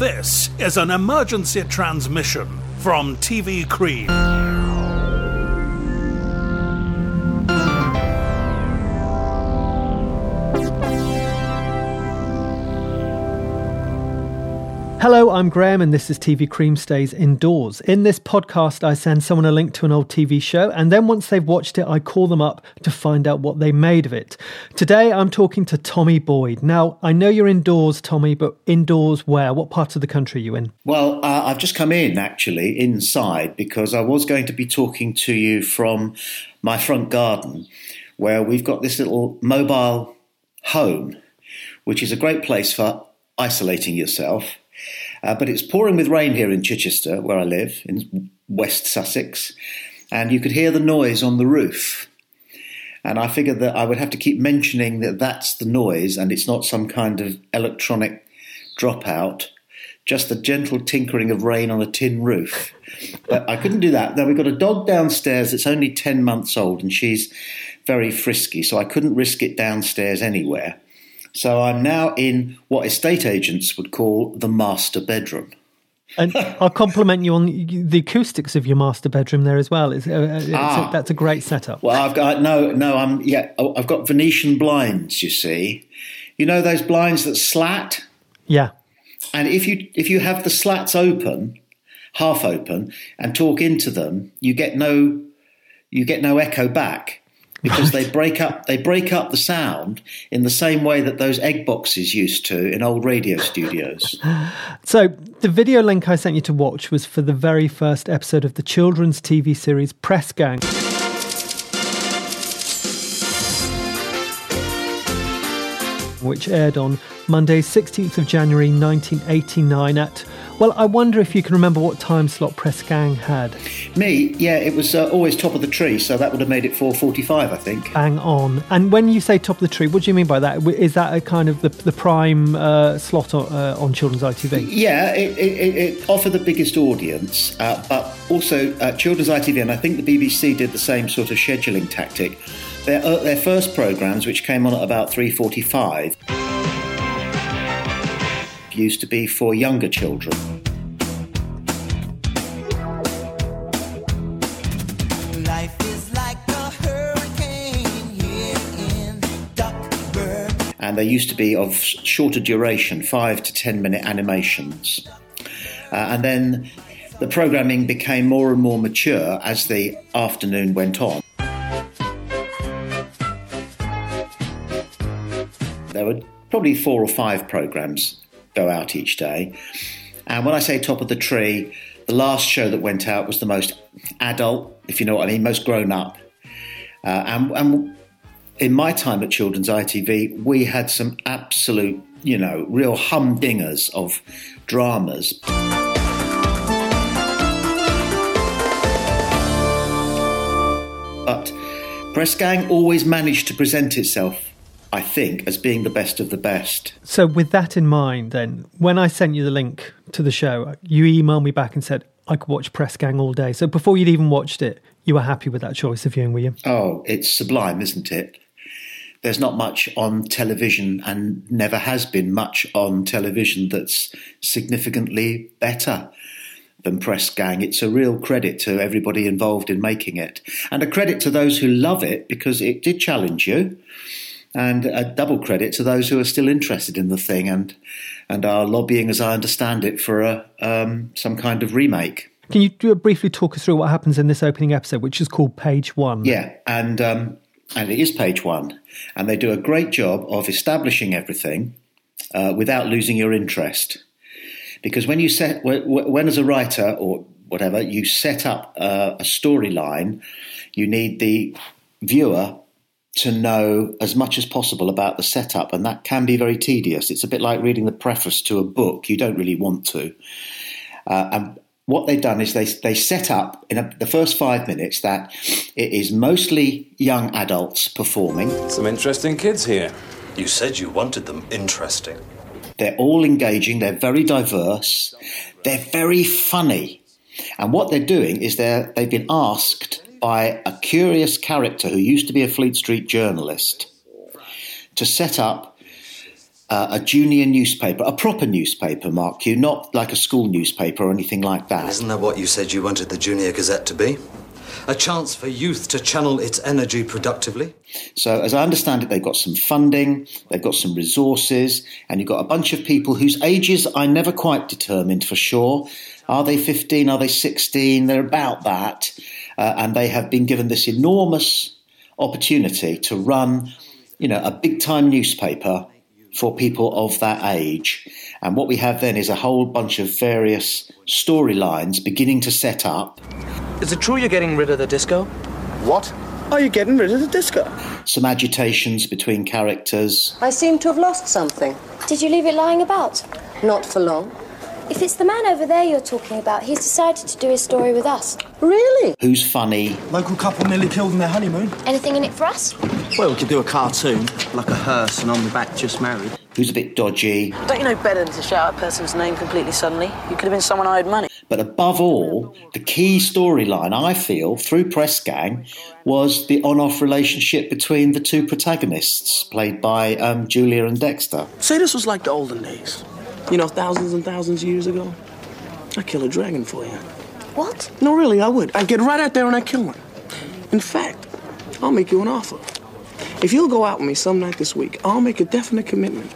This is an emergency transmission from TV Cream. Hello, I'm Graham, and this is TV Cream Stays Indoors. In this podcast, I send someone a link to an old TV show, and then once they've watched it, I call them up to find out what they made of it. Today, I'm talking to Tommy Boyd. Now, I know you're indoors, Tommy, but indoors where? What part of the country are you in? Well, uh, I've just come in actually inside because I was going to be talking to you from my front garden where we've got this little mobile home, which is a great place for isolating yourself uh, but it's pouring with rain here in Chichester, where I live, in West Sussex, and you could hear the noise on the roof. And I figured that I would have to keep mentioning that that's the noise and it's not some kind of electronic dropout, just the gentle tinkering of rain on a tin roof. But I couldn't do that. Now we've got a dog downstairs that's only 10 months old and she's very frisky, so I couldn't risk it downstairs anywhere. So I'm now in what estate agents would call the master bedroom. And I'll compliment you on the acoustics of your master bedroom there as well. It's, uh, it's ah, a, that's a great setup. Well, I've got no, no. I'm yeah. Oh, I've got Venetian blinds. You see, you know those blinds that slat. Yeah. And if you if you have the slats open, half open, and talk into them, you get no you get no echo back because right. they break up they break up the sound in the same way that those egg boxes used to in old radio studios. so the video link I sent you to watch was for the very first episode of the children's TV series Press Gang. Which aired on Monday, 16th of January 1989 at well, I wonder if you can remember what time slot Press Gang had. Me, yeah, it was uh, always top of the tree, so that would have made it 4:45, I think. Bang on. And when you say top of the tree, what do you mean by that? Is that a kind of the, the prime uh, slot on, uh, on children's ITV? Yeah, it, it, it offered the biggest audience, uh, but also uh, children's ITV, and I think the BBC did the same sort of scheduling tactic. Their, uh, their first programmes, which came on at about 3:45 used to be for younger children. and they used to be of shorter duration, five to ten minute animations. Uh, and then the programming became more and more mature as the afternoon went on. There were probably four or five programs go out each day. And when I say top of the tree, the last show that went out was the most adult, if you know what I mean, most grown up. Uh, and, and in my time at Children's ITV, we had some absolute, you know, real humdingers of dramas. But Press Gang always managed to present itself I think, as being the best of the best. So, with that in mind, then, when I sent you the link to the show, you emailed me back and said I could watch Press Gang all day. So, before you'd even watched it, you were happy with that choice of viewing, were you? Oh, it's sublime, isn't it? There's not much on television and never has been much on television that's significantly better than Press Gang. It's a real credit to everybody involved in making it, and a credit to those who love it because it did challenge you and a double credit to those who are still interested in the thing and and are lobbying, as I understand it, for a um, some kind of remake. Can you briefly talk us through what happens in this opening episode, which is called Page One? Yeah, and um, and it is Page One, and they do a great job of establishing everything uh, without losing your interest. Because when you set when as a writer or whatever you set up uh, a storyline, you need the viewer to know as much as possible about the setup, and that can be very tedious. It's a bit like reading the preface to a book. You don't really want to. Uh, and what they've done is they they set up in a, the first five minutes that it is mostly young adults performing. Some interesting kids here. You said you wanted them interesting. They're all engaging. They're very diverse. They're very funny. And what they're doing is they're they've been asked by a curious character who used to be a Fleet Street journalist to set up uh, a junior newspaper, a proper newspaper, Mark you, not like a school newspaper or anything like that. Isn't that what you said you wanted the Junior Gazette to be? A chance for youth to channel its energy productively? So, as I understand it, they've got some funding, they've got some resources, and you've got a bunch of people whose ages I never quite determined for sure. Are they 15? Are they 16? They're about that. Uh, and they have been given this enormous opportunity to run, you know, a big time newspaper for people of that age. And what we have then is a whole bunch of various storylines beginning to set up. Is it true you're getting rid of the disco? What? Are you getting rid of the disco? Some agitations between characters. I seem to have lost something. Did you leave it lying about? Not for long. If it's the man over there you're talking about, he's decided to do his story with us. Really? Who's funny? Local couple nearly killed in their honeymoon. Anything in it for us? Well, we could do a cartoon, like a hearse and on the back just married. Who's a bit dodgy? Don't you know better than to shout out a person's name completely suddenly? You could have been someone I owed money. But above all, the key storyline, I feel, through Press Gang, was the on off relationship between the two protagonists, played by um, Julia and Dexter. Say this was like the olden days. You know, thousands and thousands of years ago. I'd kill a dragon for you. What? No, really, I would. I'd get right out there and I'd kill one. In fact, I'll make you an offer. If you'll go out with me some night this week, I'll make a definite commitment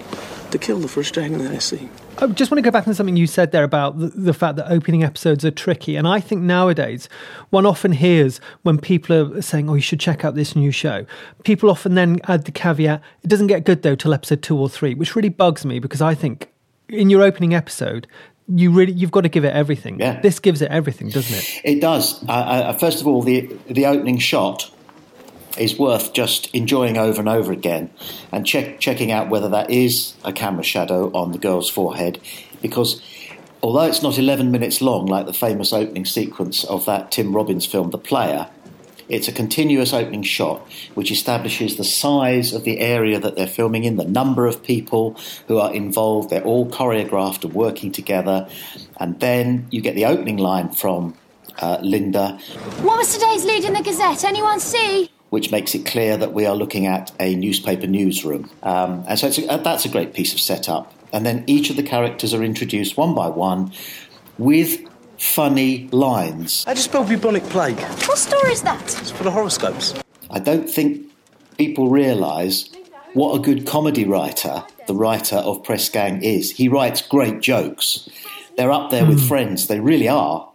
to kill the first dragon that I see. I just want to go back to something you said there about the, the, fact that opening episodes are tricky. And I think nowadays, one often hears when people are saying, oh, you should check out this new show, people often then add the caveat, it doesn't get good though till episode two or three, which really bugs me because I think in your opening episode, you really you've got to give it everything. Yeah. This gives it everything, doesn't it? It does. Uh, uh, first of all, the the opening shot is worth just enjoying over and over again, and check, checking out whether that is a camera shadow on the girl's forehead, because although it's not 11 minutes long like the famous opening sequence of that Tim Robbins film, The Player. It's a continuous opening shot which establishes the size of the area that they're filming in, the number of people who are involved. They're all choreographed and working together. And then you get the opening line from uh, Linda. What was today's lead in the Gazette? Anyone see? Which makes it clear that we are looking at a newspaper newsroom. Um, and so a, that's a great piece of setup. And then each of the characters are introduced one by one with funny lines. I just spell bubonic plague. What story is that? It's for the horoscopes. I don't think people realise what a good comedy writer the writer of Press Gang is. He writes great jokes. They're up there with hmm. friends, they really are.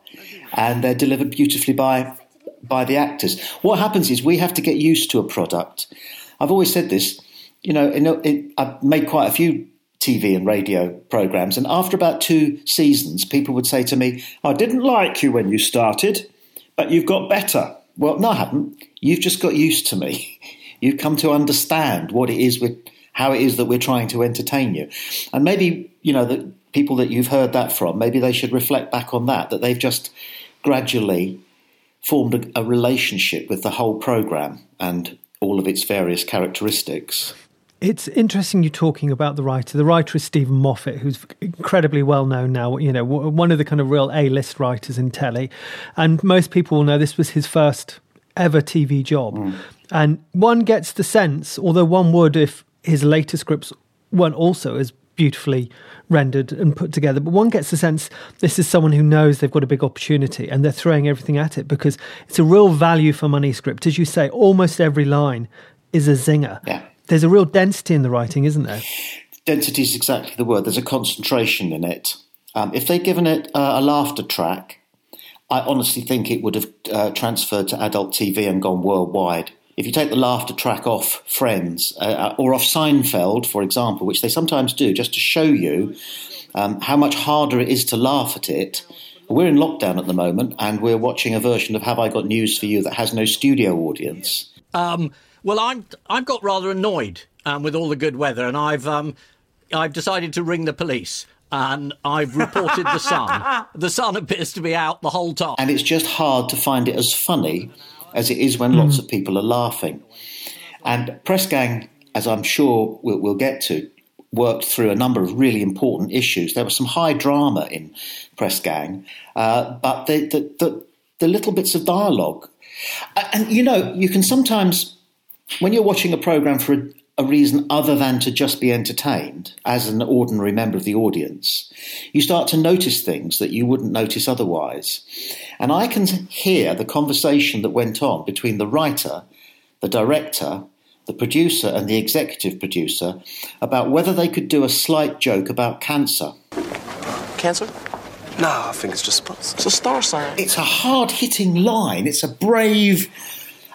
And they're delivered beautifully by by the actors. What happens is we have to get used to a product. I've always said this, you know, in, in, I've made quite a few TV and radio programs, and after about two seasons, people would say to me, I didn't like you when you started, but you've got better. Well, no, I haven't. You've just got used to me. You've come to understand what it is with how it is that we're trying to entertain you. And maybe, you know, the people that you've heard that from, maybe they should reflect back on that, that they've just gradually formed a, a relationship with the whole program and all of its various characteristics. It's interesting you talking about the writer. The writer is Steven Moffat, who's incredibly well known now. You know, one of the kind of real A-list writers in telly, and most people will know this was his first ever TV job. Mm. And one gets the sense, although one would if his later scripts weren't also as beautifully rendered and put together. But one gets the sense this is someone who knows they've got a big opportunity and they're throwing everything at it because it's a real value for money script. As you say, almost every line is a zinger. Yeah. There's a real density in the writing, isn't there? Density is exactly the word. There's a concentration in it. Um, if they'd given it uh, a laughter track, I honestly think it would have uh, transferred to adult TV and gone worldwide. If you take the laughter track off Friends uh, or off Seinfeld, for example, which they sometimes do, just to show you um, how much harder it is to laugh at it. We're in lockdown at the moment, and we're watching a version of Have I Got News for You that has no studio audience. Um, well, I'm I've got rather annoyed um, with all the good weather, and I've um, I've decided to ring the police. And I've reported the sun. The sun appears to be out the whole time. And it's just hard to find it as funny as it is when mm. lots of people are laughing. And Press Gang, as I'm sure we'll, we'll, get to, worked through a number of really important issues. There was some high drama in Press Gang, uh, but the, the, the, the little bits of dialogue. And, you know, you can sometimes when you're watching a program for a, a reason other than to just be entertained as an ordinary member of the audience, you start to notice things that you wouldn't notice otherwise. And I can hear the conversation that went on between the writer, the director, the producer, and the executive producer about whether they could do a slight joke about cancer. Cancer? No, I think it's just spots. It's a star sign. It's a hard hitting line. It's a brave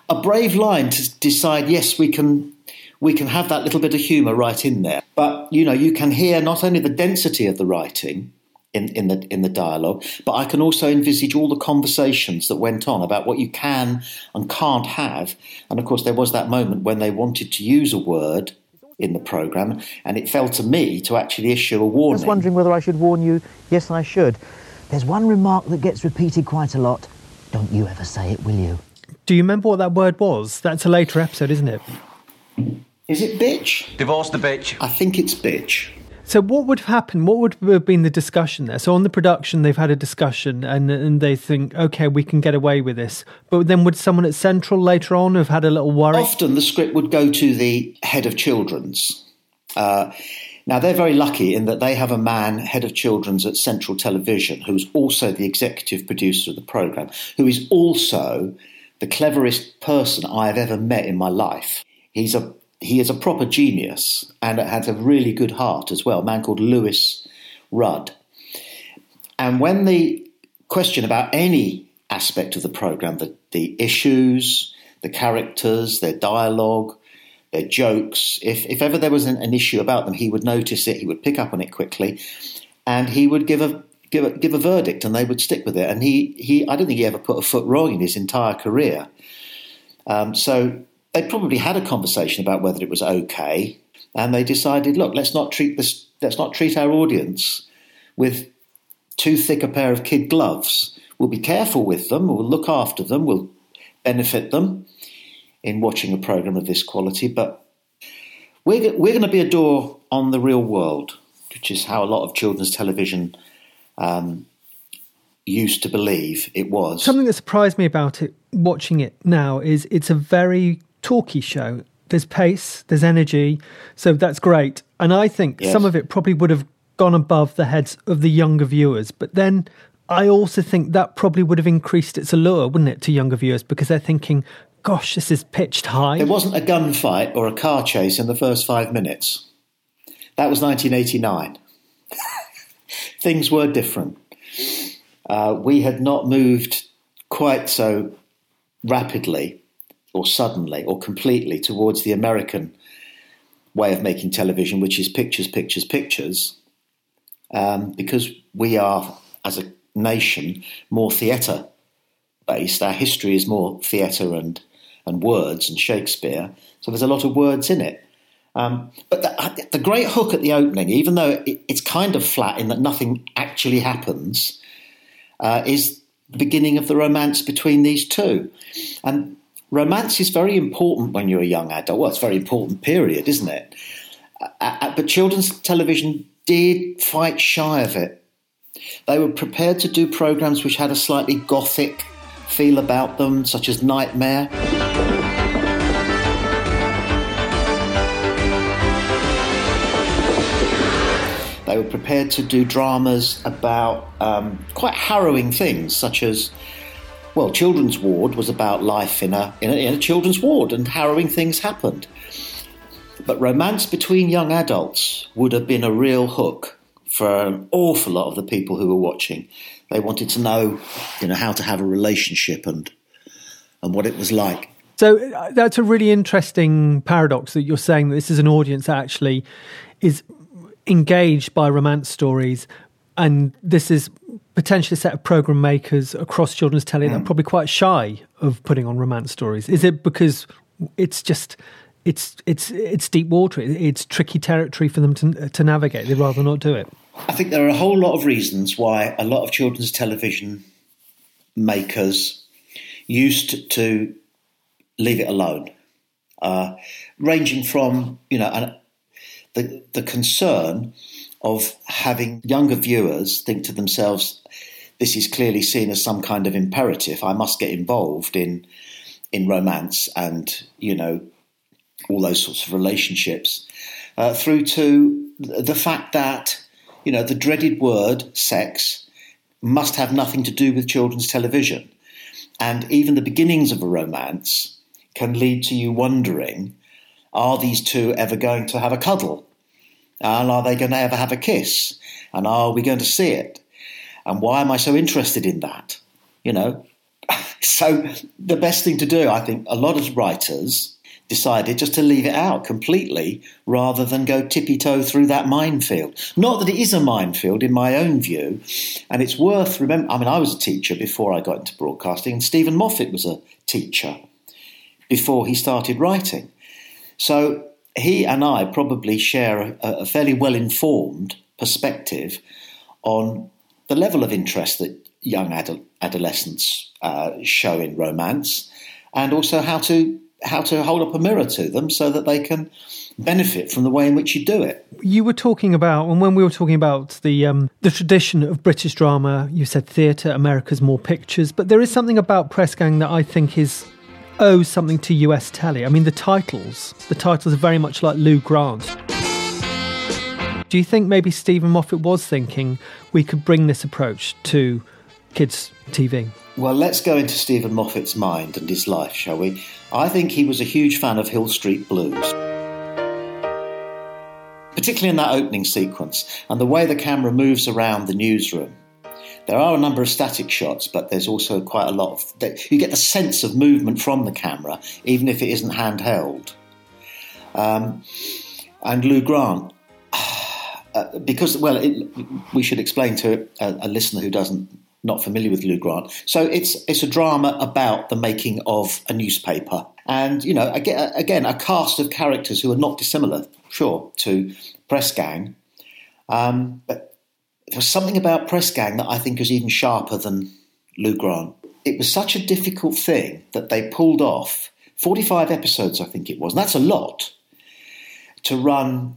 a brave line to decide, yes, we can we can have that little bit of humour right in there. But you know, you can hear not only the density of the writing in, in the in the dialogue, but I can also envisage all the conversations that went on about what you can and can't have. And of course, there was that moment when they wanted to use a word in the programme, and it fell to me to actually issue a warning. I was wondering whether I should warn you. Yes, I should. There's one remark that gets repeated quite a lot. Don't you ever say it, will you? Do you remember what that word was? That's a later episode, isn't it? Is it bitch? Divorce the bitch. I think it's bitch. So what would have happened? What would have been the discussion there? So on the production, they've had a discussion, and and they think, okay, we can get away with this. But then would someone at Central later on have had a little worry? Often the script would go to the head of children's. Uh, now they're very lucky in that they have a man, head of children's at Central Television, who's also the executive producer of the program, who is also the cleverest person I have ever met in my life. He's a he is a proper genius and has a really good heart as well. A man called Lewis Rudd. And when the question about any aspect of the program, the, the issues, the characters, their dialogue, their jokes, if, if ever there was an, an issue about them, he would notice it, he would pick up on it quickly, and he would give a give a, give a verdict, and they would stick with it. And he, he I don't think he ever put a foot wrong in his entire career. Um, so they probably had a conversation about whether it was okay, and they decided, look, let's not treat this, let's not treat our audience with too thick a pair of kid gloves. We'll be careful with them. We'll look after them. We'll benefit them in watching a program of this quality. But we're we're going to be a door on the real world, which is how a lot of children's television um, used to believe it was. Something that surprised me about it, watching it now, is it's a very talky show. There's pace, there's energy, so that's great. And I think Yes. some of it probably would have gone above the heads of the younger viewers. But then I also think that probably would have increased its allure, wouldn't it, to younger viewers because they're thinking, gosh, this is pitched high. There wasn't a gunfight or a car chase in the first five minutes. That was 1989. Things were different. Uh, we had not moved quite so rapidly or suddenly or completely towards the American way of making television, which is pictures, pictures, pictures, um, because we are, as a nation, more theatre based. Our history is more theatre and, and words and Shakespeare, so there's a lot of words in it. Um, but the, the great hook at the opening, even though it, it's kind of flat in that nothing actually happens, uh, is the beginning of the romance between these two. And romance is very important when you're a young adult. Well, it's a very important period, isn't it? Uh, uh, but children's television did fight shy of it. They were prepared to do programs which had a slightly gothic feel about them, such as Knightmare. They were prepared to do dramas about um, quite harrowing things, such as, well, Children's Ward was about life in a, in a, in a children's ward, and harrowing things happened. But romance between young adults would have been a real hook for an awful lot of the people who were watching. They wanted to know, you know, how to have a relationship and and what it was like. So uh, that's a really interesting paradox that you're saying that this is an audience that actually is engaged by romance stories, and this is potentially a set of program makers across children's telly that are probably quite shy of putting on romance stories. Is it because it's just it's it's it's deep water, it's tricky territory for them to to navigate? They'd rather not do it. I think there are a whole lot of reasons why a lot of children's television makers used to leave it alone, uh, ranging from you know an, the the concern of having younger viewers think to themselves, "This is clearly seen as some kind of imperative. I must get involved in in romance and you know all those sorts of relationships, uh, through to the fact that, you know, the dreaded word sex must have nothing to do with children's television. And even the beginnings of a romance can lead to you wondering are these two ever going to have a cuddle? And are they going to ever have a kiss? And are we going to see it? And why am I so interested in that? You know? so the best thing to do, I think, a lot of writers decided just to leave it out completely rather than go tippy toe through that minefield. Not that it is a minefield in my own view, and it's worth remember. I mean, I was a teacher before I got into broadcasting, and Steven Moffat was a teacher before he started writing. So he and I probably share a, a fairly well informed perspective on the level of interest that young adolescents uh, show in romance, and also how to how to hold up a mirror to them so that they can benefit from the way in which you do it. You were talking about, and when we were talking about the um, the tradition of British drama, you said theatre, America's more pictures, but there is something about Press Gang that I think is owes something to US telly. I mean, the titles, the titles are very much like Lou Grant. Do you think maybe Steven Moffat was thinking we could bring this approach to kids' TV? Well, let's go into Steven Moffat's mind and his life, shall we? I think he was a huge fan of Hill Street Blues. Particularly in that opening sequence and the way the camera moves around the newsroom. There are a number of static shots, but there's also quite a lot of. You get the sense of movement from the camera, even if it isn't handheld. Um, and Lou Grant, uh, because, well, it, we should explain to a, a listener who doesn't not familiar with Lou Grant. So it's it's a drama about the making of a newspaper, and you know, again, again a cast of characters who are not dissimilar, sure, to Press Gang, um, but was something about Press Gang that I think is even sharper than Lou Grant. It was such a difficult thing that they pulled off. 45 episodes, I think it was, and that's a lot to run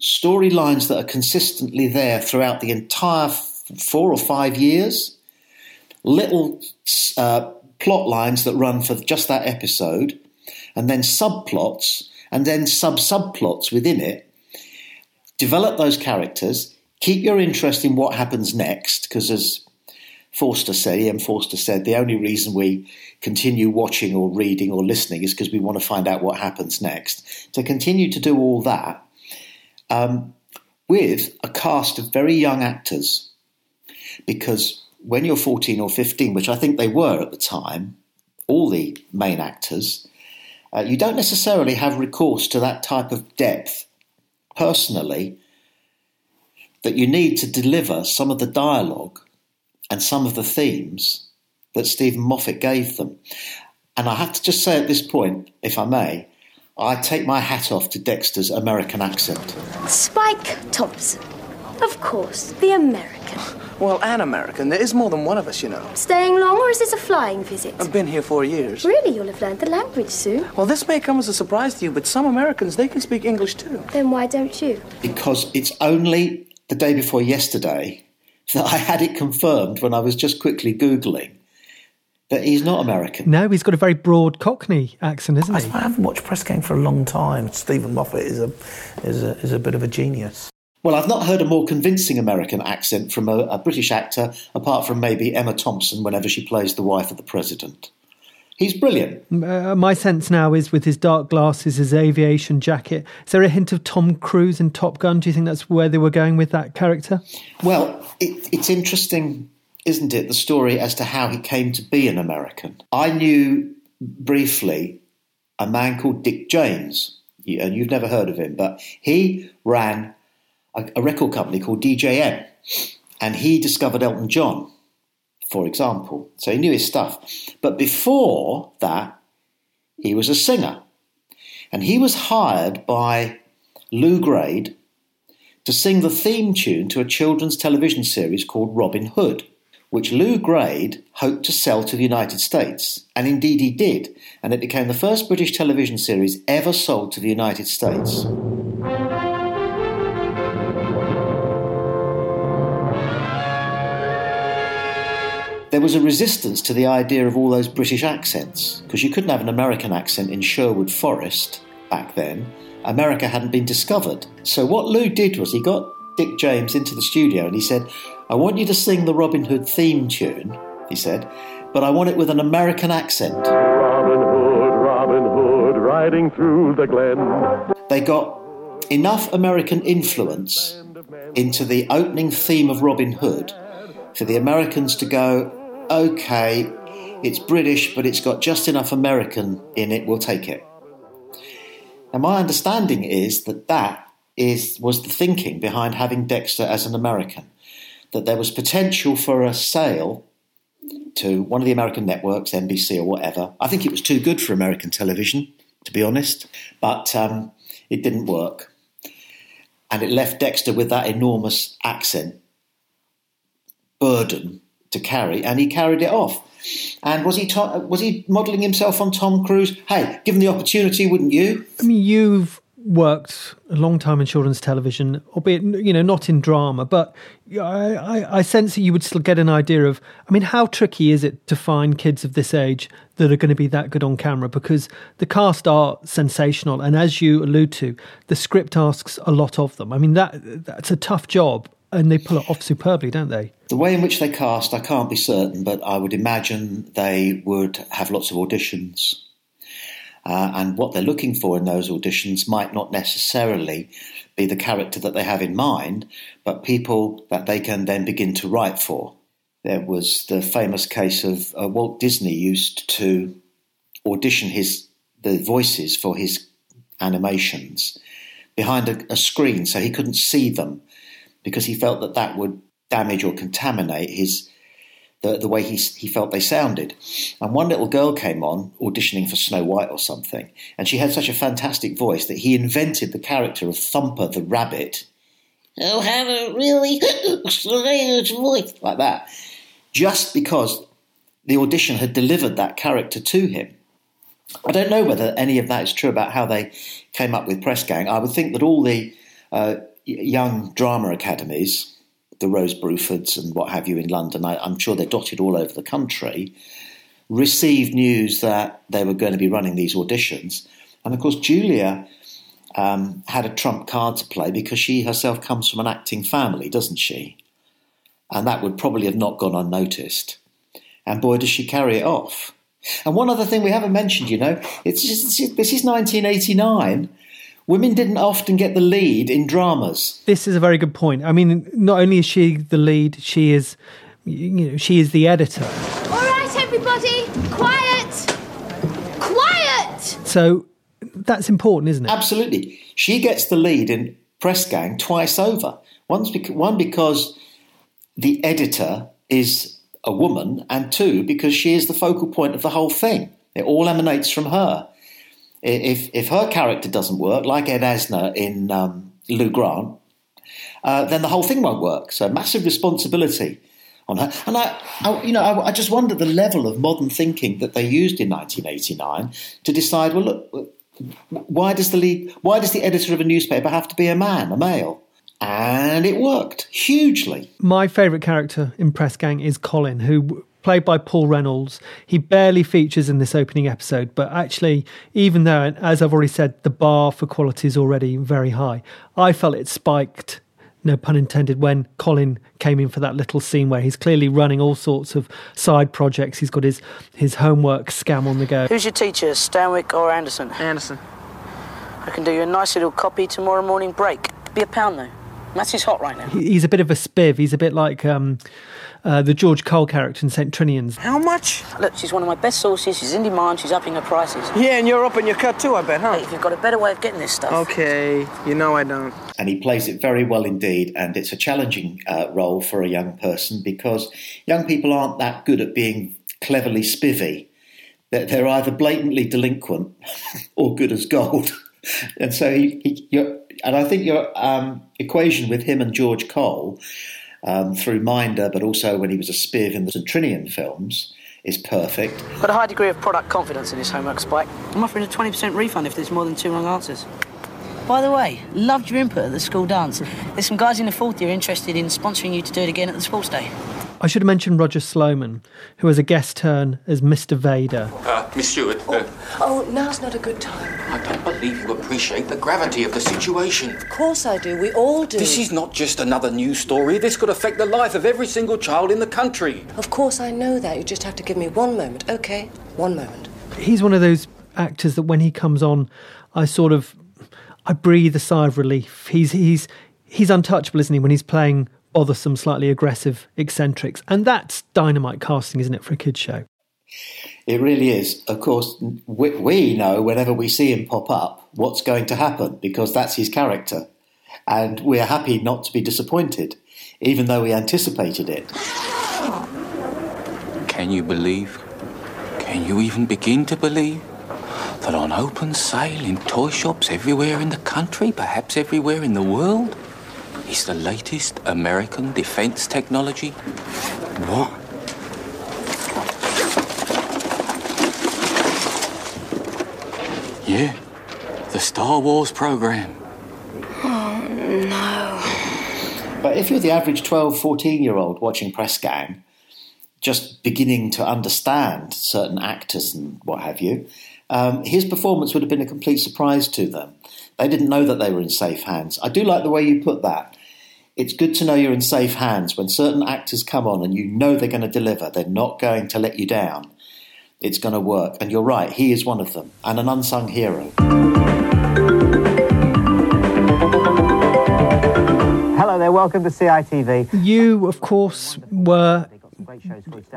storylines that are consistently there throughout the entire four or five years little uh, plot lines that run for just that episode, and then subplots, and then sub subplots within it. Develop those characters, keep your interest in what happens next, because as Forster said, E.M. Forster said, the only reason we continue watching or reading or listening is because we want to find out what happens next. To continue to do all that um, with a cast of very young actors, because when you're 14 or 15, which I think they were at the time, all the main actors, uh, you don't necessarily have recourse to that type of depth personally that you need to deliver some of the dialogue and some of the themes that Stephen Moffat gave them. And I have to just say at this point, if I may, I take my hat off to Dexter's American accent. Spike Thomson. Of course, the American. Well, an American. There is more than one of us, you know. Staying long, or is this a flying visit? I've been here four years. Really, you'll have learned the language soon. Well, this may come as a surprise to you, but some Americans, they can speak English too. Then why don't you? Because it's only the day before yesterday that I had it confirmed when I was just quickly Googling that he's not American. No, he's got a very broad Cockney accent, isn't he? I haven't watched Press Gang for a long time. Steven Moffat is a, is a, is a bit of a genius. Well, I've not heard a more convincing American accent from a, a, British actor, apart from maybe Emma Thompson whenever she plays the wife of the president. He's brilliant. Uh, my sense now is with his dark glasses, his aviation jacket. Is there a hint of Tom Cruise in Top Gun? Do you think that's where they were going with that character? Well, it, it's interesting, isn't it, the story as to how he came to be an American. I knew briefly a man called Dick James, and you've never heard of him, but he ran a, a record company called DJM, and he discovered Elton John, for example. So he knew his stuff. But before that, he was a singer, and he was hired by Lew Grade to sing the theme tune to a children's television series called Robin Hood, which Lew Grade hoped to sell to the United States. And indeed he did, and it became the first British television series ever sold to the United States. There was a resistance to the idea of all those British accents because you couldn't have an American accent in Sherwood Forest back then, America hadn't been discovered. So what Lew did was he got Dick James into the studio and he said, I want you to sing the Robin Hood theme tune, he said, but I want it with an American accent. Robin Hood, Robin Hood, riding through the glen. They got enough American influence into the opening theme of Robin Hood for the Americans to go, okay, it's British, but it's got just enough American in it, we'll take it. And my understanding is that that is, was the thinking behind having Dexter as an American, that there was potential for a sale to one of the American networks, NBC or whatever. I think it was too good for American television, to be honest, but um, it didn't work. And it left Dexter with that enormous accent burden to carry, and he carried it off. And was he to- was he modelling himself on Tom Cruise? Hey, given the opportunity, wouldn't you? I mean, you've worked a long time in children's television, albeit you know not in drama, but I, I, I, sense that you would still get an idea of. I mean, how tricky is it to find kids of this age that are going to be that good on camera? Because the cast are sensational, and as you allude to, the script asks a lot of them. I mean, that that's a tough job, and they pull it off superbly, don't they? The way in which they cast, I can't be certain, but I would imagine they would have lots of auditions. Uh, and what they're looking for in those auditions might not necessarily be the character that they have in mind, but people that they can then begin to write for. There was the famous case of uh, Walt Disney used to audition his the voices for his animations behind a, a screen so he couldn't see them because he felt that that would damage or contaminate his the, the way he, he felt they sounded. And one little girl came on auditioning for Snow White or something, and she had such a fantastic voice that he invented the character of Thumper the rabbit. Oh, have a really strange voice like that, just because the audition had delivered that character to him. I don't know whether any of that is true about how they came up with Press Gang. I would think that all the uh, young drama academies the Rose Brufords and what have you in London, I, am sure they're dotted all over the country, received news that they were going to be running these auditions. And of course, Julia um, had a trump card to play because she herself comes from an acting family, doesn't she? And that would probably have not gone unnoticed. And boy, does she carry it off. And one other thing we haven't mentioned, you know, it's just, this is 1989 women didn't often get the lead in dramas. This is a very good point. I mean, not only is she the lead, she is, you know, she is the editor. All right, everybody, quiet, quiet. So that's important, isn't it? Absolutely. She gets the lead in Press Gang twice over. Once, one because the editor is a woman, and two because she is the focal point of the whole thing. It all emanates from her if if her character doesn't work, like Ed Asner in um, Lou Grant, uh, then the whole thing won't work. So massive responsibility on her. And I, I you know, I, I, just wonder the level of modern thinking that they used in 1989 to decide. Well, look, why does the lead, why does the editor of a newspaper have to be a man, a male? And it worked hugely. My favourite character in Press Gang is Colin, who played by Paul Reynolds. He barely features in this opening episode, but actually, even though, as I've already said, the bar for quality is already very high, I felt it spiked. No pun intended. When Colin came in for that little scene where he's clearly running all sorts of side projects, he's got his his homework scam on the go. Who's your teacher, Stanwick or Anderson? Anderson. I can do you a nice little copy tomorrow morning break. Be a pound though. Matthew's hot right now. He's a bit of a spiv. He's a bit like um, uh, the George Cole character in St. Trinian's. How much? Look, she's one of my best sources. She's in demand. She's upping her prices. Yeah, and you're upping your cut too, I bet, huh? Hey, if you've got a better way of getting this stuff. Okay, you know I don't. And he plays it very well indeed, and it's a challenging uh, role for a young person because young people aren't that good at being cleverly spivvy. They're either blatantly delinquent or good as gold. and so he, he, and I think your um, equation with him and George Cole um, through Minder, but also when he was a spiv in the St. Trinian films, is perfect. Got a high degree of product confidence in his homework, Spike. I'm offering a 20% refund if there's more than two wrong answers. By the way, loved your input at the school dance. There's some guys in the fourth year interested in sponsoring you to do it again at the sports day. I should have mentioned Roger Sloman, who has a guest turn as Mr. Vader. Uh, Miss Stewart. Uh... Oh, oh, now's not a good time. I don't believe you appreciate the gravity of the situation. Of course I do. We all do. This is not just another news story. This could affect the life of every single child in the country. Of course I know that. You just have to give me one moment, okay? One moment. He's one of those actors that when he comes on, I sort of I breathe a sigh of relief. He's he's he's untouchable, isn't he? When he's playing bothersome, slightly aggressive eccentrics, and that's dynamite casting, isn't it, for a kids show? It really is. Of course, we, we know whenever we see him pop up what's going to happen because that's his character. And we're happy not to be disappointed, even though we anticipated it. Can you believe? Can you even begin to believe that on open sale in toy shops everywhere in the country, perhaps everywhere in the world, is the latest American defense technology? What? Yeah, the Star Wars program. Oh, no. But if you're the average 12, 14 year old watching Press Gang, just beginning to understand certain actors and what have you, um, his performance would have been a complete surprise to them. They didn't know that they were in safe hands. I do like the way you put that. It's good to know you're in safe hands when certain actors come on and you know they're going to deliver. They're not going to let you down. It's going to work. And you're right, he is one of them and an unsung hero. Hello there, welcome to CITV. You, of course, were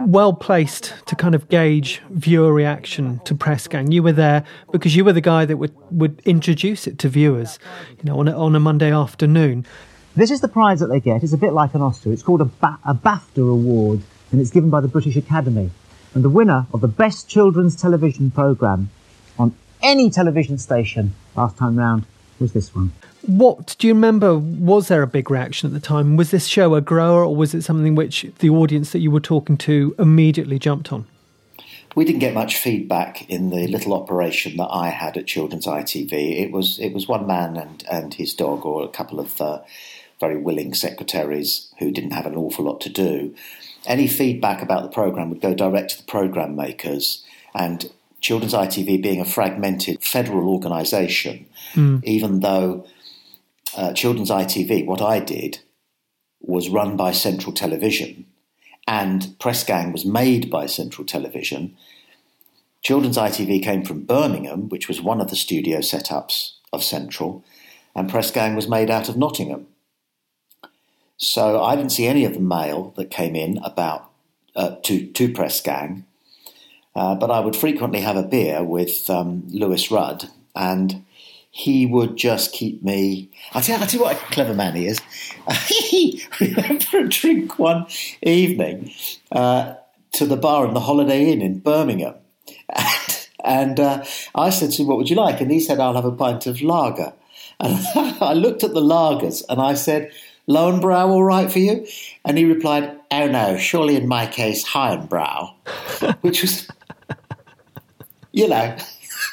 well placed to kind of gauge viewer reaction to Press Gang. You were there because you were the guy that would, would introduce it to viewers, you know, on a, on a Monday afternoon. This is the prize that they get. It's a bit like an Oscar. It's called a, ba- a BAFTA award, and it's given by the British Academy. And the winner of the best children's television programme on any television station last time round was this one. What do you remember? Was there a big reaction at the time? Was this show a grower, or was it something which the audience that you were talking to immediately jumped on? We didn't get much feedback in the little operation that I had at Children's ITV. It was it was one man and, and his dog, or a couple of uh, very willing secretaries who didn't have an awful lot to do. Any feedback about the programme would go direct to the programme makers, and Children's ITV being a fragmented federal organisation, Mm. even though uh, Children's ITV, what I did was run by Central Television, and Press Gang was made by Central Television. Children's ITV came from Birmingham, which was one of the studio setups of Central, and Press Gang was made out of Nottingham. So I didn't see any of the mail that came in about uh, to to Press Gang, uh, but I would frequently have a beer with um, Lewis Rudd, and he would just keep me. I tell, I tell you what a clever man he is. went for a drink one evening uh, to the bar in the Holiday Inn in Birmingham, and, and uh, I said to him, "What would you like?" And he said, "I'll have a pint of lager." And I looked at the lagers and I said, Lowenbrow all right for you? And he replied, Oh no, surely in my case, Highenbrow, which was, you know,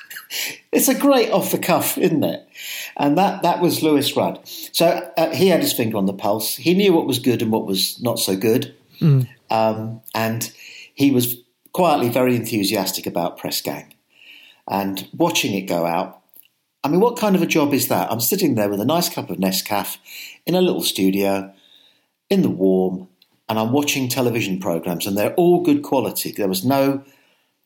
it's a great off the cuff, isn't it? And that, that was Lewis Rudd. So uh, he had his finger on the pulse. He knew what was good and what was not so good. Mm. Um, and he was quietly very enthusiastic about Press Gang. And watching it go out, I mean, what kind of a job is that? I'm sitting there with a nice cup of Nescafé in a little studio in the warm, and I'm watching television programs, and they're all good quality. There was no,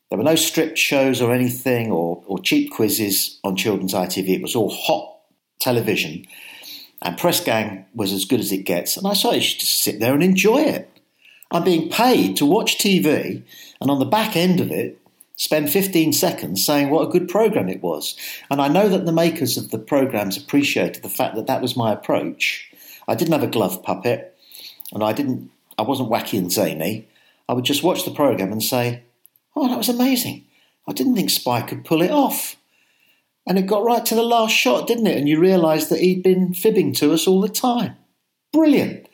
there were no stripped shows or anything, or, or cheap quizzes on children's ITV. It was all hot television, and Press Gang was as good as it gets. And I should just sit there and enjoy it. I'm being paid to watch TV, and on the back end of it, spend 15 seconds saying what a good program it was. And I know that the makers of the programs appreciated the fact that that was my approach. I didn't have a glove puppet, and I didn't. I wasn't wacky and zany. I would just watch the program and say, "Oh, that was amazing! I didn't think Spike could pull it off." And it got right to the last shot, didn't it? And you realised that he'd been fibbing to us all the time. Brilliant.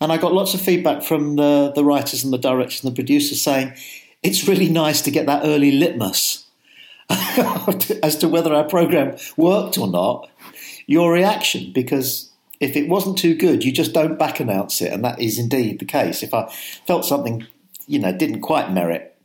And I got lots of feedback from the, the writers and the directors and the producers saying, it's really nice to get that early litmus as to whether our program worked or not. Your reaction, because if it wasn't too good, you just don't back announce it, and that is indeed the case. If I felt something, you know, didn't quite merit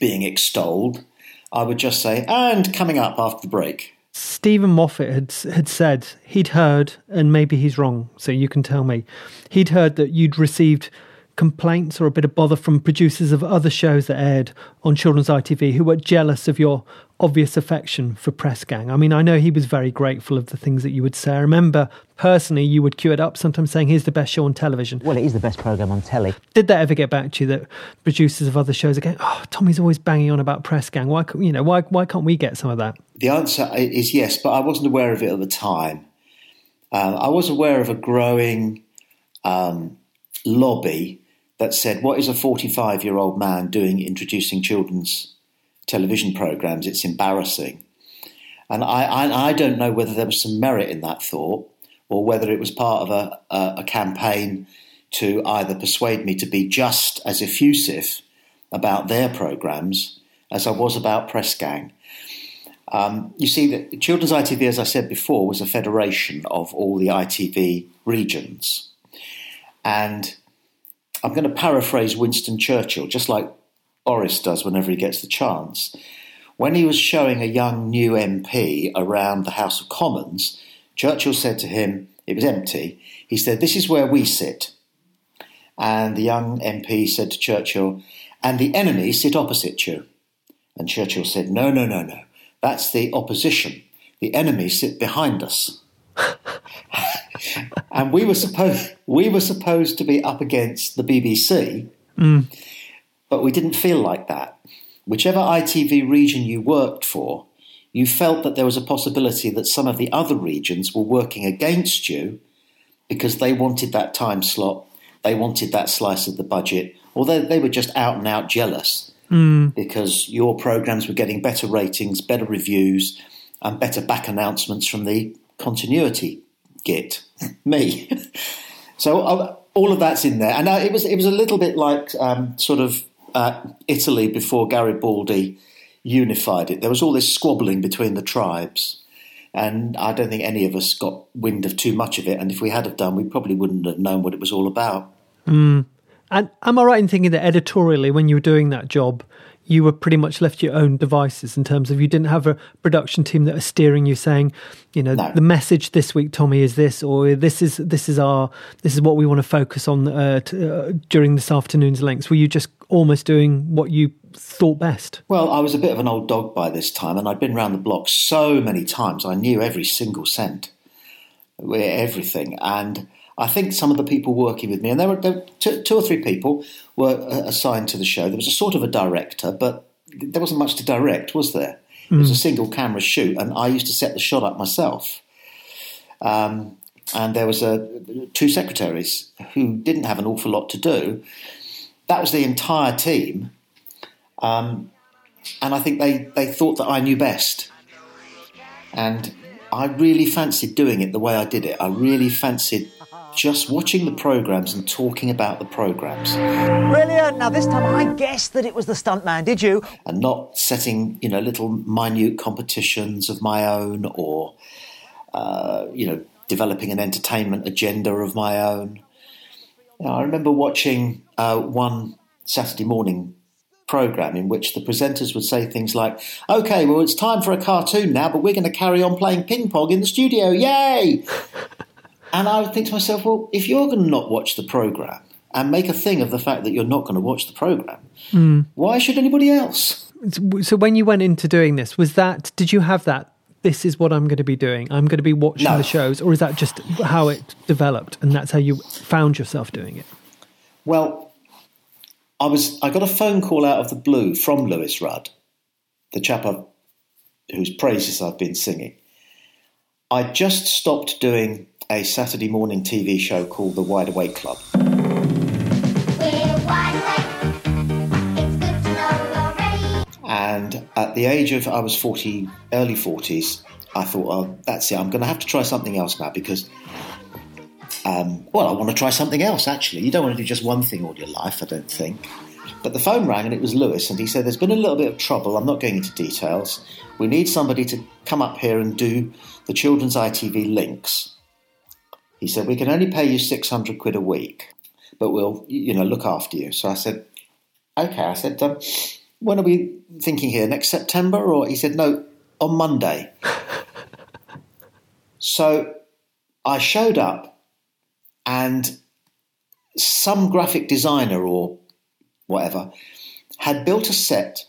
being extolled, I would just say, and coming up after the break. Steven Moffat had had said he'd heard, and maybe he's wrong, so you can tell me. He'd heard that you'd received complaints or a bit of bother from producers of other shows that aired on children's ITV who were jealous of your obvious affection for Press Gang. I mean, I know he was very grateful of the things that you would say. I remember personally you would cue it up sometimes saying, here's the best show on television. Well, it is the best programme on telly. Did that ever get back to you that producers of other shows are going, oh, Tommy's always banging on about Press Gang. Why, you know, why, why can't we get some of that? The answer is yes, but I wasn't aware of it at the time. Um, I was aware of a growing um, lobby that said, What is a 45 year old man doing introducing children's television programs? It's embarrassing. And I, I, I, don't know whether there was some merit in that thought or whether it was part of a, a, a campaign to either persuade me to be just as effusive about their programs as I was about Press Gang. Um, you see, that Children's ITV, as I said before, was a federation of all the ITV regions. And I'm going to paraphrase Winston Churchill, just like Boris does whenever he gets the chance. When he was showing a young new MP around the House of Commons, Churchill said to him, it was empty, he said, This is where we sit. And the young MP said to Churchill, And the enemy sit opposite you. And Churchill said, No, no, no, no. That's the opposition. The enemy sit behind us. and we were supposed we were supposed to be up against the BBC, mm. but we didn't feel like that. Whichever ITV region you worked for, you felt that there was a possibility that some of the other regions were working against you because they wanted that time slot, they wanted that slice of the budget, or they, they were just out and out jealous mm. because your programs were getting better ratings, better reviews, and better back announcements from the continuity git, me. so uh, all of that's in there, and uh, it was it was a little bit like um, sort of uh, Italy before Garibaldi unified it. There was all this squabbling between the tribes, and I don't think any of us got wind of too much of it. And if we had have done, we probably wouldn't have known what it was all about. Mm. And am I right in thinking that editorially, when you were doing that job, you were pretty much left to your own devices in terms of you didn't have a production team that are steering you saying you know no. the message this week tommy is this or this is this is our this is what we want to focus on uh, to, uh, during this afternoon's links were you just almost doing what you thought best? Well i was a bit of an old dog by this time and i'd been around the block so many times i knew every single cent everything. And I think some of the people working with me, and there were, there were two, two, or three people, were uh, assigned to the show. There was a sort of a director, but there wasn't much to direct, was there? Mm. It was a hmm. single camera shoot, and I used to set the shot up myself. Um, and there was a, two secretaries who didn't have an awful lot to do. That was the entire team, um, and I think they, they thought that I knew best. And I really fancied doing it the way I did it. I really fancied just watching the programs and talking about the programs. Brilliant. Now, this time I guessed that it was the stuntman, did you? And not setting, you know, little minute competitions of my own or, uh, you know, developing an entertainment agenda of my own. You know, I remember watching uh, one Saturday morning program in which the presenters would say things like, okay, well, it's time for a cartoon now, but we're going to carry on playing ping pong in the studio. Yay! And I would think to myself, well, if you're going to not watch the program and make a thing of the fact that you're not going to watch the program, mm. why should anybody else? So when you went into doing this, was that did you have that? This is what I'm going to be doing. I'm going to be watching no. the shows, or is that just how it developed, and that's how you found yourself doing it? Well, I was. I got a phone call out of the blue from Lewis Rudd, the chap I've, whose praises I've been singing. I just stopped doing a Saturday morning TV show called The Wide Awake Club. And at the age of, I was 40, early 40s, I thought, oh, that's it, I'm going to have to try something else now because, um, well, I want to try something else actually. You don't want to do just one thing all your life, I don't think. But the phone rang and it was Lewis, and he said, There's been a little bit of trouble. I'm not going into details. We need somebody to come up here and do the children's ITV links. He said, We can only pay you 600 quid a week, but we'll, you know, look after you. So I said, Okay. I said, um, when are we thinking here? Next September? Or he said, no, on Monday. so I showed up and some graphic designer or whatever had built a set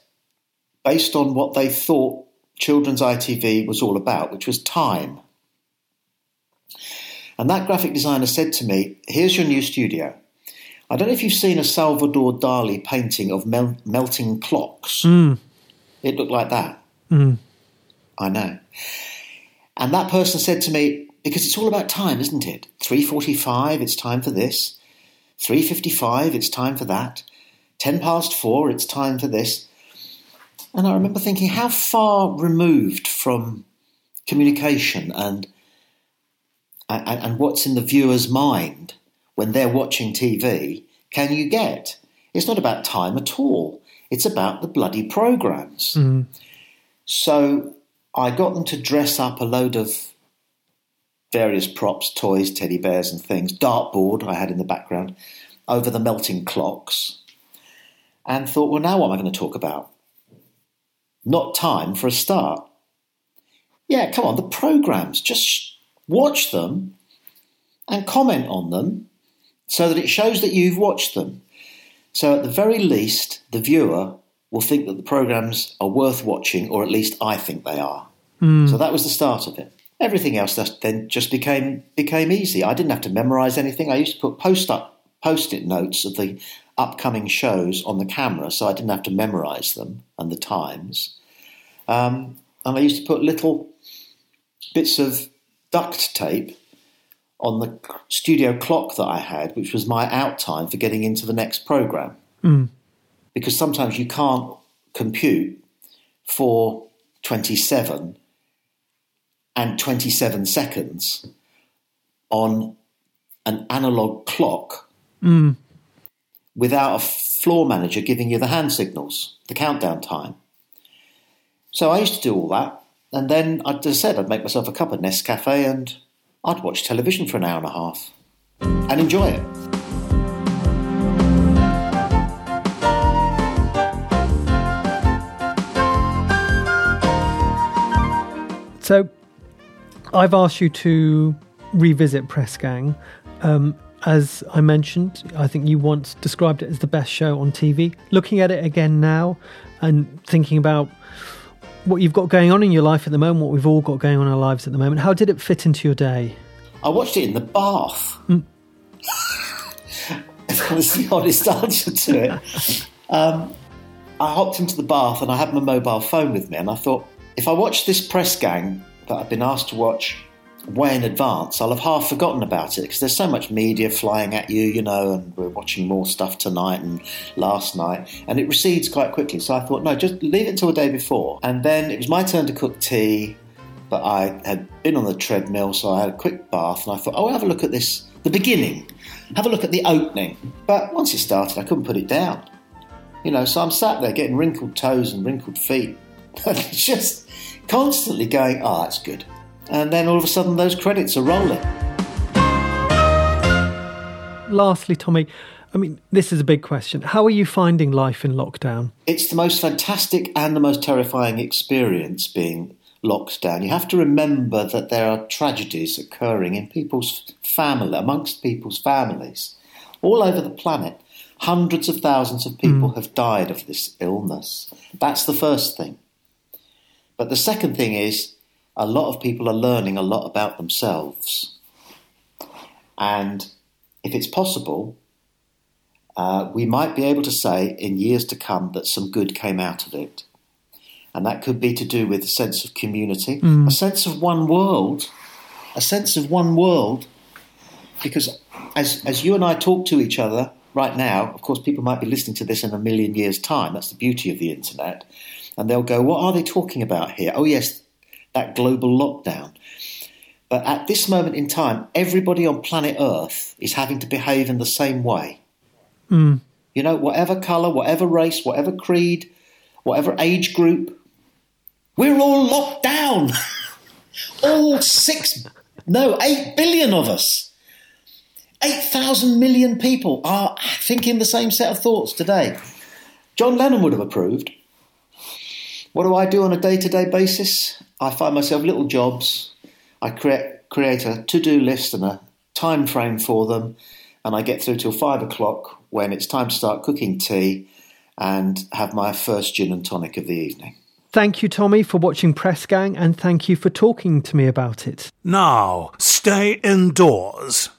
based on what they thought children's ITV was all about, which was time. And that graphic designer said to me, Here's your new studio. I don't know if you've seen a Salvador Dali painting of mel- melting clocks. Mm. It looked like that. Mm. I know. And that person said to me, because it's all about time, isn't it? 3.45, it's time for this. 3.55, it's time for that. 10 past 4, it's time for this. And I remember thinking, how far removed from communication and, and, and what's in the viewer's mind when they're watching TV can you get? It's not about time at all. It's about the bloody programs. Mm. So I got them to dress up a load of various props, toys, teddy bears, and things, dartboard I had in the background, over the melting clocks, and thought, well, now what am I going to talk about? Not time for a start. Yeah, come on, the programs, just watch them and comment on them so that it shows that you've watched them. So, at the very least, the viewer will think that the programs are worth watching, or at least I think they are. Mm. So that was the start of it. Everything else then just became became easy. I didn't have to memorize anything. I used to put post up post-it notes of the upcoming shows on the camera, so I didn't have to memorize them and the times. Um, and I used to put little bits of duct tape on the studio clock that I had, which was my out time for getting into the next program. Mm. Because sometimes you can't compute for 27 and 27 seconds on an analog clock Mm. without a floor manager giving you the hand signals, the countdown time. So I used to do all that. And then, I just said, I'd make myself a cup of Nescafé and I'd watch television for an hour and a half and enjoy it. So, I've asked you to revisit Press Gang. Um, as I mentioned, I think you once described it as the best show on TV. Looking at it again now and thinking about what you've got going on in your life at the moment, what we've all got going on in our lives at the moment, how did it fit into your day? I watched it in the bath. Mm. that was the honest answer to it. Um, I hopped into the bath and I had my mobile phone with me, and I thought, if I watch this press gang that I've been asked to watch way in advance, I'll have half forgotten about it because there's so much media flying at you, you know, and we're watching more stuff tonight and last night, and it recedes quite quickly. So I thought, no, just leave it until the day before. And then it was my turn to cook tea, but I had been on the treadmill, so I had a quick bath, and I thought, oh, I'll have a look at this, the beginning, have a look at the opening. But once it started, I couldn't put it down. You know, so I'm sat there getting wrinkled toes and wrinkled feet. just constantly going, ah, oh, that's good. And then all of a sudden, those credits are rolling. Lastly, Tommy, I mean, this is a big question. How are you finding life in lockdown? It's the most fantastic and the most terrifying experience being locked down. You have to remember that there are tragedies occurring in people's family, amongst people's families, all over the planet. Hundreds of thousands of people mm. have died of this illness. That's the first thing. But the second thing is, a lot of people are learning a lot about themselves. And if it's possible, uh, we might be able to say in years to come that some good came out of it. And that could be to do with a sense of community, mm. a sense of one world, a sense of one world. Because as, as you and I talk to each other right now, of course, people might be listening to this in a million years' time. That's the beauty of the internet. And they'll go, What are they talking about here? Oh, yes, that global lockdown. But at this moment in time, everybody on planet Earth is having to behave in the same way. Mm. You know, whatever colour, whatever race, whatever creed, whatever age group, we're all locked down. all six, no, eight billion of us. 8,000 million people are thinking the same set of thoughts today. John Lennon would have approved. What do I do on a day to day basis? I find myself little jobs. I create, create a to do list and a time frame for them, and I get through till five o'clock when it's time to start cooking tea and have my first gin and tonic of the evening. Thank you, Tommy, for watching Press Gang, and thank you for talking to me about it. Now, stay indoors.